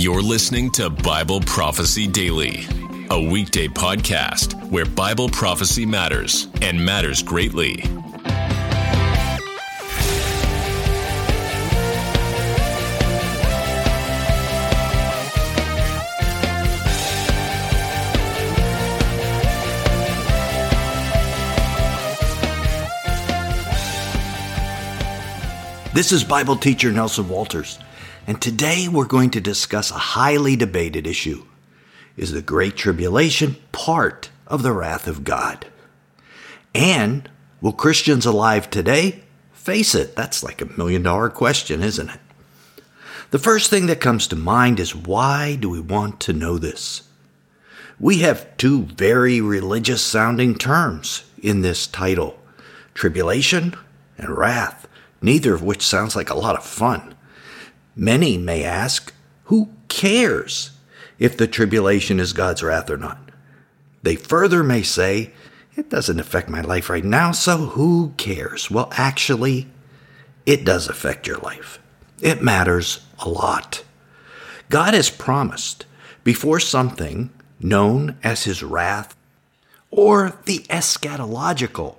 You're listening to Bible Prophecy Daily, a weekday podcast where Bible prophecy matters and matters greatly. This is Bible teacher Nelson Walters, and today we're going to discuss a highly debated issue. Is the Great Tribulation part of the wrath of God? And will Christians alive today face it? That's like a million dollar question, isn't it? The first thing that comes to mind is why do we want to know this? We have two very religious sounding terms in this title tribulation and wrath neither of which sounds like a lot of fun. Many may ask, who cares if the tribulation is God's wrath or not? They further may say, it doesn't affect my life right now, so who cares? Well, actually, it does affect your life. It matters a lot. God has promised before something known as his wrath or the eschatological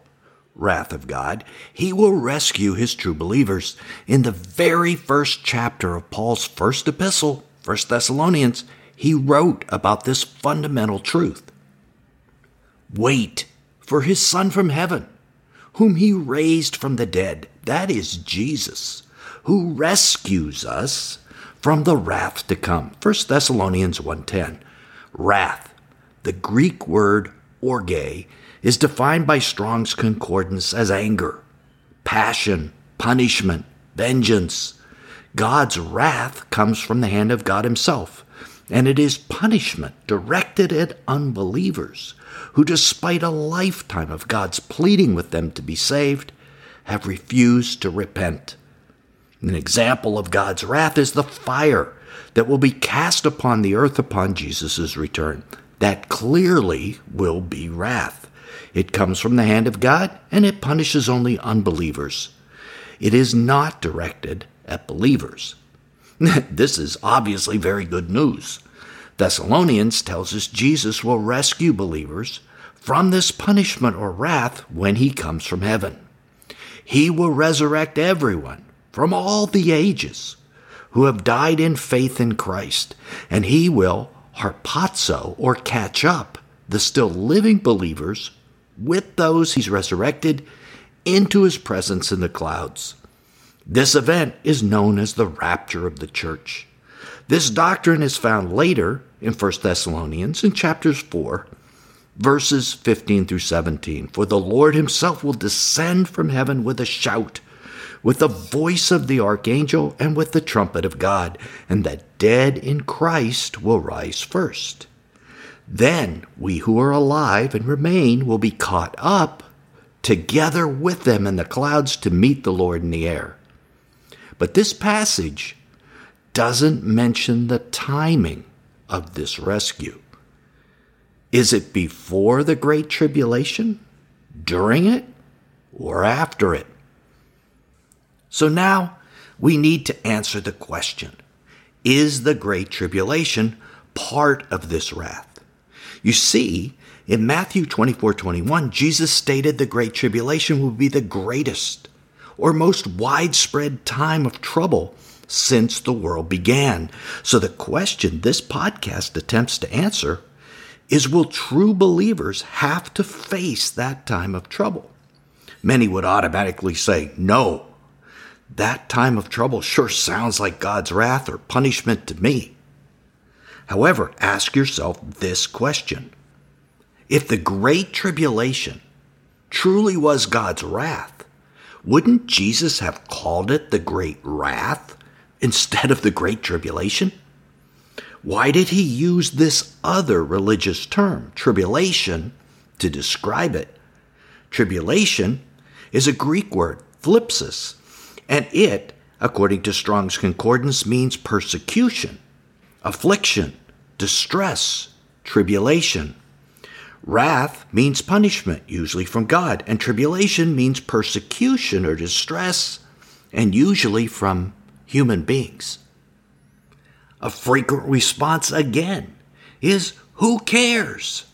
wrath of God, he will rescue his true believers. In the very first chapter of Paul's first epistle, 1 Thessalonians, he wrote about this fundamental truth. Wait for his Son from heaven, whom he raised from the dead. That is Jesus, who rescues us from the wrath to come. 1 Thessalonians 1:10. Wrath, the Greek word orge, is defined by Strong's Concordance as anger, passion, punishment, vengeance. God's wrath comes from the hand of God Himself, and it is punishment directed at unbelievers who, despite a lifetime of God's pleading with them to be saved, have refused to repent. An example of God's wrath is the fire that will be cast upon the earth upon Jesus' return. That clearly will be wrath. It comes from the hand of God, and it punishes only unbelievers. It is not directed at believers. this is obviously very good news. Thessalonians tells us Jesus will rescue believers from this punishment or wrath when he comes from heaven. He will resurrect everyone from all the ages who have died in faith in Christ, and he will harpazo or catch up the still living believers with those he's resurrected into his presence in the clouds. This event is known as the rapture of the church. This doctrine is found later in 1 Thessalonians in chapters 4, verses 15 through 17. For the Lord himself will descend from heaven with a shout, with the voice of the archangel, and with the trumpet of God, and the dead in Christ will rise first. Then we who are alive and remain will be caught up together with them in the clouds to meet the Lord in the air. But this passage doesn't mention the timing of this rescue. Is it before the Great Tribulation, during it, or after it? So now we need to answer the question Is the Great Tribulation part of this wrath? You see, in Matthew 24 21, Jesus stated the Great Tribulation will be the greatest or most widespread time of trouble since the world began. So, the question this podcast attempts to answer is Will true believers have to face that time of trouble? Many would automatically say, No. That time of trouble sure sounds like God's wrath or punishment to me. However, ask yourself this question If the Great Tribulation truly was God's wrath, wouldn't Jesus have called it the Great Wrath instead of the Great Tribulation? Why did he use this other religious term, tribulation, to describe it? Tribulation is a Greek word, thlipsis, and it, according to Strong's Concordance, means persecution affliction, distress, tribulation. Wrath means punishment, usually from God, and tribulation means persecution or distress, and usually from human beings. A frequent response again is who cares?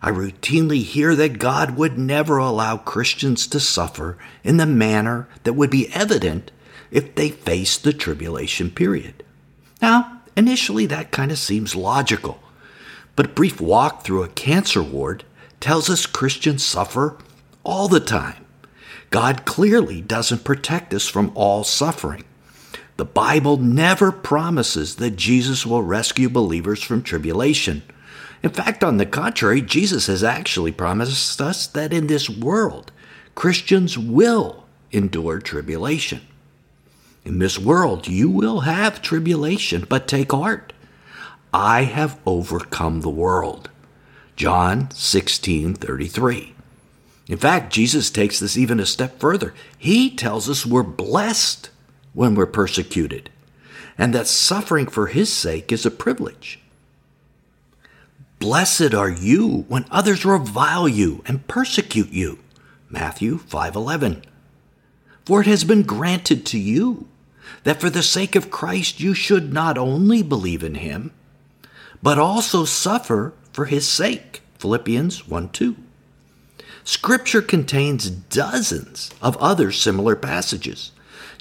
I routinely hear that God would never allow Christians to suffer in the manner that would be evident if they faced the tribulation period. Now, initially that kind of seems logical, but a brief walk through a cancer ward tells us Christians suffer all the time. God clearly doesn't protect us from all suffering. The Bible never promises that Jesus will rescue believers from tribulation. In fact, on the contrary, Jesus has actually promised us that in this world, Christians will endure tribulation. In this world, you will have tribulation, but take heart. I have overcome the world. John 16 33. In fact, Jesus takes this even a step further. He tells us we're blessed when we're persecuted, and that suffering for His sake is a privilege. Blessed are you when others revile you and persecute you. Matthew 5:11. For it has been granted to you that for the sake of Christ you should not only believe in him, but also suffer for his sake. Philippians 1 2. Scripture contains dozens of other similar passages.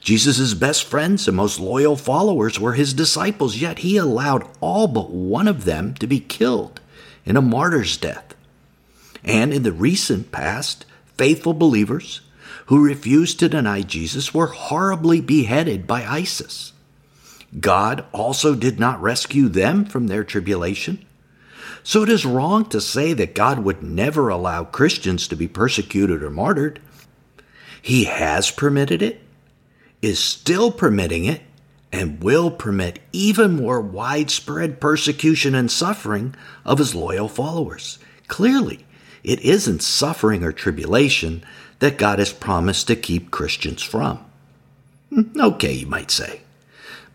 Jesus' best friends and most loyal followers were his disciples, yet he allowed all but one of them to be killed in a martyr's death. And in the recent past, faithful believers who refused to deny Jesus were horribly beheaded by ISIS. God also did not rescue them from their tribulation. So it is wrong to say that God would never allow Christians to be persecuted or martyred. He has permitted it, is still permitting it, and will permit even more widespread persecution and suffering of his loyal followers. Clearly, it isn't suffering or tribulation that God has promised to keep Christians from. Hmm, okay, you might say.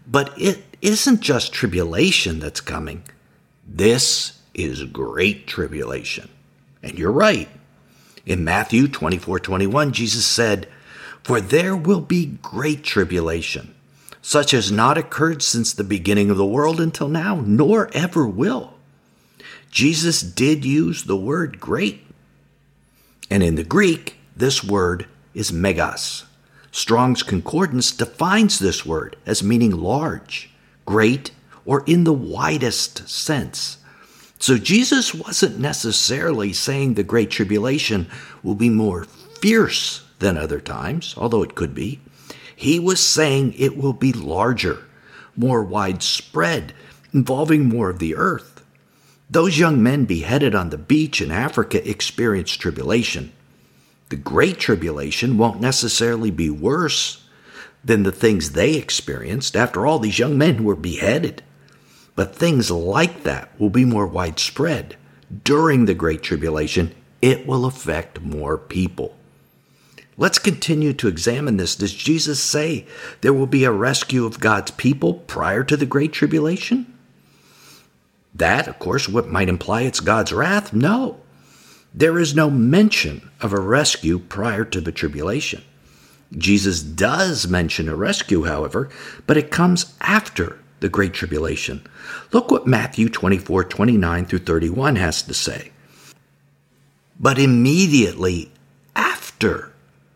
But it isn't just tribulation that's coming. This is great tribulation. And you're right. In Matthew 24 21, Jesus said, For there will be great tribulation such has not occurred since the beginning of the world until now, nor ever will. Jesus did use the word great. And in the Greek, this word is megas. Strong's Concordance defines this word as meaning large, great, or in the widest sense. So Jesus wasn't necessarily saying the Great Tribulation will be more fierce than other times, although it could be. He was saying it will be larger, more widespread, involving more of the earth. Those young men beheaded on the beach in Africa experienced tribulation. The Great Tribulation won't necessarily be worse than the things they experienced. After all, these young men were beheaded. But things like that will be more widespread. During the Great Tribulation, it will affect more people. Let's continue to examine this. Does Jesus say there will be a rescue of God's people prior to the Great Tribulation? That, of course, what might imply it's God's wrath? No. There is no mention of a rescue prior to the tribulation. Jesus does mention a rescue, however, but it comes after the Great Tribulation. Look what Matthew 24 29 through 31 has to say. But immediately after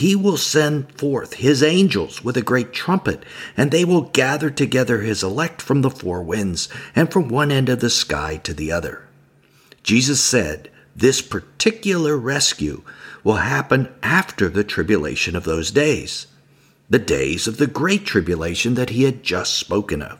he will send forth his angels with a great trumpet, and they will gather together his elect from the four winds, and from one end of the sky to the other. Jesus said, This particular rescue will happen after the tribulation of those days, the days of the great tribulation that he had just spoken of.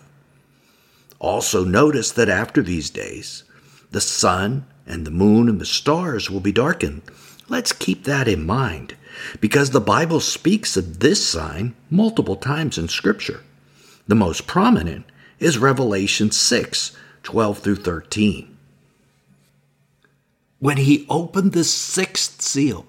Also, notice that after these days, the sun and the moon and the stars will be darkened. Let's keep that in mind because the Bible speaks of this sign multiple times in Scripture. The most prominent is Revelation 6 12 through 13. When he opened the sixth seal,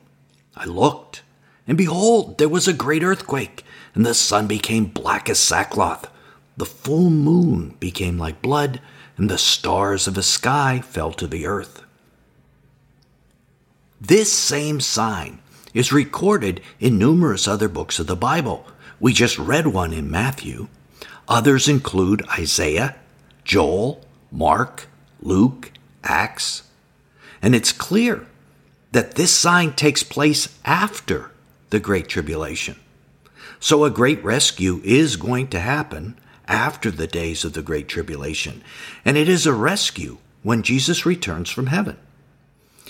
I looked, and behold, there was a great earthquake, and the sun became black as sackcloth. The full moon became like blood, and the stars of the sky fell to the earth. This same sign is recorded in numerous other books of the Bible. We just read one in Matthew. Others include Isaiah, Joel, Mark, Luke, Acts. And it's clear that this sign takes place after the Great Tribulation. So a great rescue is going to happen after the days of the Great Tribulation. And it is a rescue when Jesus returns from heaven.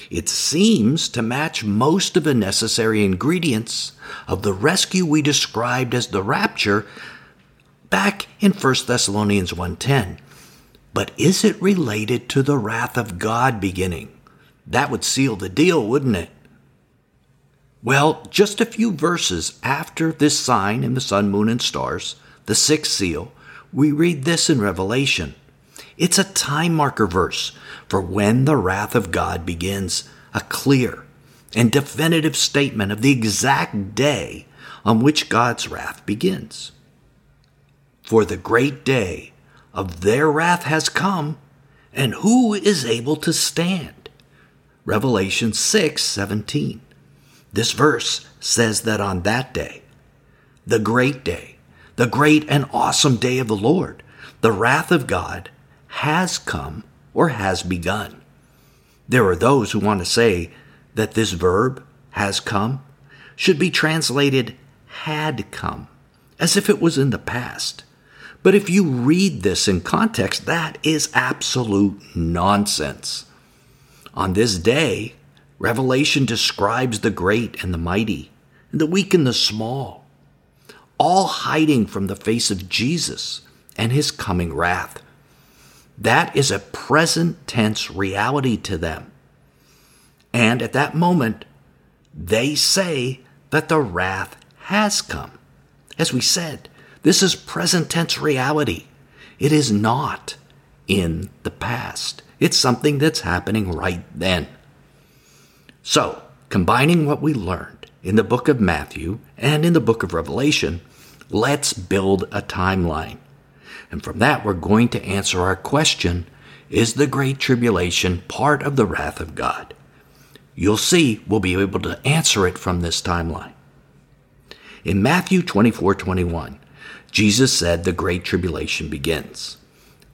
It seems to match most of the necessary ingredients of the rescue we described as the rapture back in 1 Thessalonians 1:10. But is it related to the wrath of God beginning? That would seal the deal, wouldn't it? Well, just a few verses after this sign in the sun, moon, and stars, the sixth seal, we read this in Revelation. It's a time marker verse for when the wrath of God begins, a clear and definitive statement of the exact day on which God's wrath begins. For the great day of their wrath has come, and who is able to stand? Revelation 6 17. This verse says that on that day, the great day, the great and awesome day of the Lord, the wrath of God has come or has begun. There are those who want to say that this verb, has come, should be translated had come, as if it was in the past. But if you read this in context, that is absolute nonsense. On this day, Revelation describes the great and the mighty, and the weak and the small, all hiding from the face of Jesus and his coming wrath. That is a present tense reality to them. And at that moment, they say that the wrath has come. As we said, this is present tense reality. It is not in the past. It's something that's happening right then. So, combining what we learned in the book of Matthew and in the book of Revelation, let's build a timeline. And from that, we're going to answer our question Is the Great Tribulation part of the wrath of God? You'll see we'll be able to answer it from this timeline. In Matthew 24 21, Jesus said the Great Tribulation begins.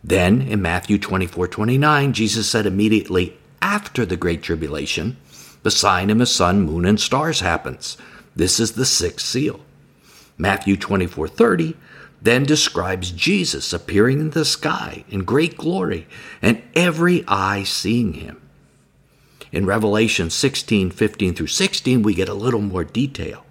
Then in Matthew 24 29, Jesus said immediately after the Great Tribulation, the sign of the sun, moon, and stars happens. This is the sixth seal. Matthew 24 30 then describes Jesus appearing in the sky in great glory and every eye seeing him. In Revelation 16 15 through 16, we get a little more detail.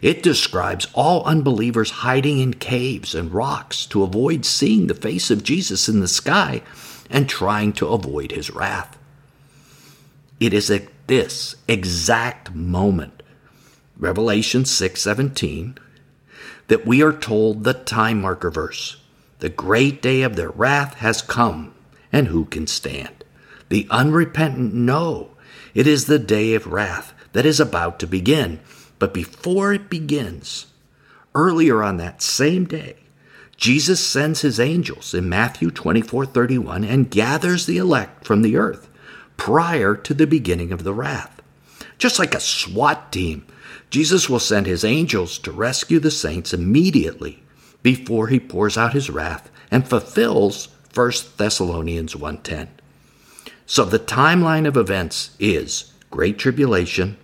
It describes all unbelievers hiding in caves and rocks to avoid seeing the face of Jesus in the sky and trying to avoid his wrath. It is at this exact moment, Revelation 6:17, that we are told the time marker verse. The great day of their wrath has come, and who can stand? The unrepentant know it is the day of wrath that is about to begin. But before it begins, earlier on that same day, Jesus sends his angels in Matthew 24 31 and gathers the elect from the earth prior to the beginning of the wrath. Just like a SWAT team, Jesus will send his angels to rescue the saints immediately before he pours out his wrath and fulfills 1 Thessalonians 1:10. So the timeline of events is great tribulation,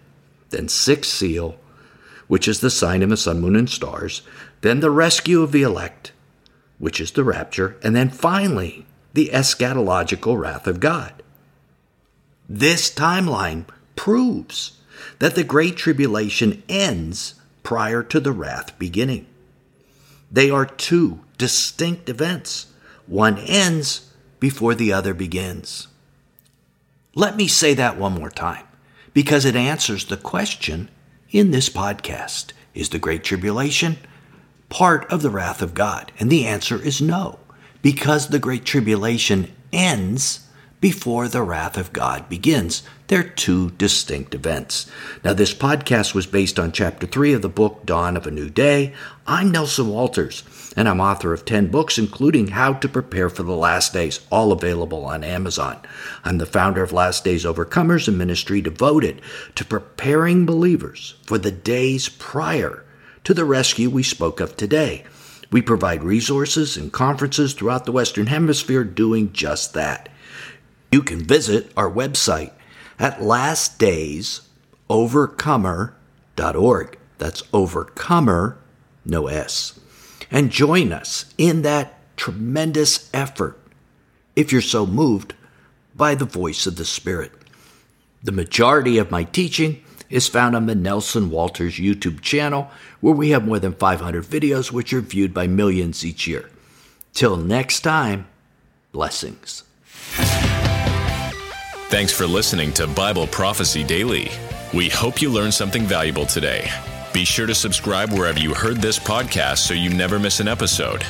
then sixth seal, which is the sign of the sun, moon, and stars, then the rescue of the elect, which is the rapture, and then finally the eschatological wrath of God. This timeline proves that the Great Tribulation ends prior to the wrath beginning. They are two distinct events. One ends before the other begins. Let me say that one more time because it answers the question in this podcast Is the Great Tribulation part of the wrath of God? And the answer is no, because the Great Tribulation ends before the wrath of God begins. They're two distinct events. Now, this podcast was based on chapter 3 of the book Dawn of a New Day. I'm Nelson Walters, and I'm author of 10 books, including How to Prepare for the Last Days, all available on Amazon. I'm the founder of Last Days Overcomers, a ministry devoted to preparing believers for the days prior to the rescue we spoke of today. We provide resources and conferences throughout the Western Hemisphere doing just that. You can visit our website at lastdaysovercomer.org. That's overcomer, no S. And join us in that tremendous effort, if you're so moved, by the voice of the Spirit. The majority of my teaching is found on the Nelson Walters YouTube channel, where we have more than 500 videos which are viewed by millions each year. Till next time, blessings. Thanks for listening to Bible Prophecy Daily. We hope you learned something valuable today. Be sure to subscribe wherever you heard this podcast so you never miss an episode.